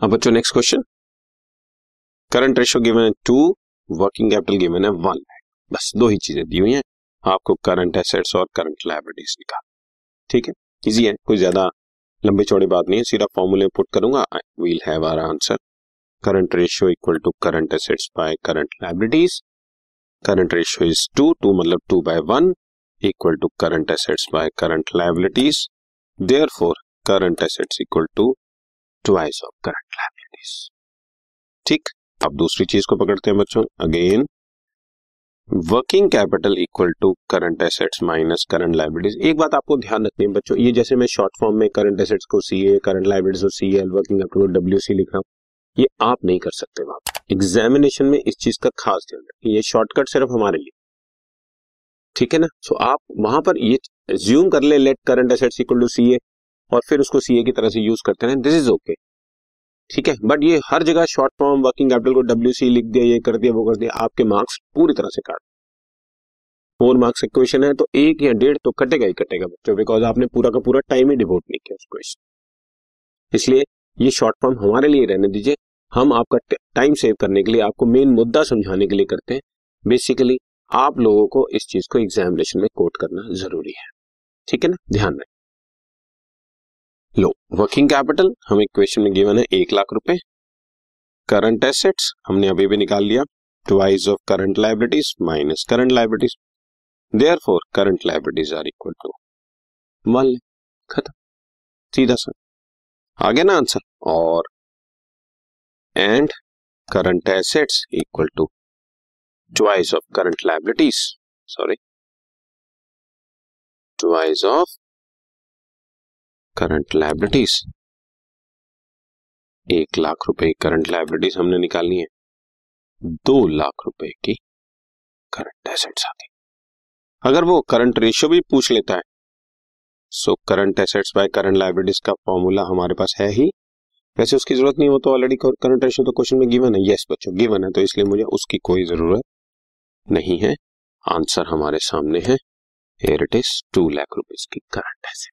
अब बच्चों next question current ratio given है टू वर्किंग कैपिटल गिवन है वन लैख बस दो ही चीज़ें दी हुई हैं, आपको करंट एसेट्स और करंट लाइबिलिटीज निकाल ठीक है? इजी है, कोई ज़्यादा लंबे चौड़े बात नहीं है, सीधा फॉर्मूले पुट करूँगा we'll have our answer current ratio equal to current assets by current liabilities current ratio is two two मतलब two by one equal to current assets by current liabilities therefore current assets equal to twice of current liabilities ठीक, अब दूसरी चीज़ को पकड़ते हैं बच्चों again working capital equal to current assets minus current liabilities एक बात आपको ध्यान रखनी है बच्चों, ये जैसे मैं शॉर्ट फॉर्म में करंट एसेट्स को सी ए करंट लाइबिलिटीज को C L working capital W C लिख रहा हूँ, ये आप नहीं कर सकते वहाँ एग्जामिनेशन में इस चीज़ का खास ध्यान रखें ये शॉर्टकट सिर्फ़ हमारे लिए। ठीक है ना? सो आप वहाँ पर ये ज्यूम कर ले let current assets equal to C A और फिर उसको सी ए की तरह से यूज़ करते रहे दिस इज़ ओके ठीक है? बट ये हर जगह शॉर्ट फॉर्म वर्किंग कैपिटल को डब्ल्यू सी लिख दिया, ये कर दिया, वो कर दिया, आपके मार्क्स पूरी तरह से काट फोर मार्क्स इक्वेशन है तो एक या डेढ़ तो कटेगा ही कटेगा बच्चों बिकॉज़ आपने पूरा का पूरा टाइम ही डिवोट नहीं किया उस क्वेश्चन इसलिए ये शॉर्ट फॉर्म हमारे लिए रहने दीजिए। हम आपका टाइम सेव करने के लिए आपको मेन मुद्दा समझाने के लिए करते हैं। बेसिकली आप लोगों को इस चीज़ को एग्जामिनेशन में कोट करना ज़रूरी है। ठीक है ना? ध्यान रखें। लो वर्किंग कैपिटल हमें क्वेश्चन में गिवन है एक लाख रुपए। करंट एसेट्स हमने अभी भी निकाल लिया। Twice of current liabilities minus current liabilities therefore current liabilities are equal to one खत्म। सीधा सा। आगे ना आंसर और and current assets equal to twice of current liabilities sorry twice of current liabilities एक लाख रुपए की करंट लाइबिलिटीज हमने निकालनी है। दो लाख रुपए की करंट एसेट्स आती अगर वो करंट रेशियो भी पूछ लेता है so current assets by current liabilities का फॉर्मूला हमारे पास है ही। वैसे उसकी ज़रूरत नहीं हो तो ऑलरेडी करंट रेशियो तो क्वेश्चन में गिवन है। यस बच्चों गिवन है तो इसलिए मुझे उसकी कोई ज़रूरत नहीं है। आंसर हमारे सामने है। It is two lakh rupees की करंट एसेट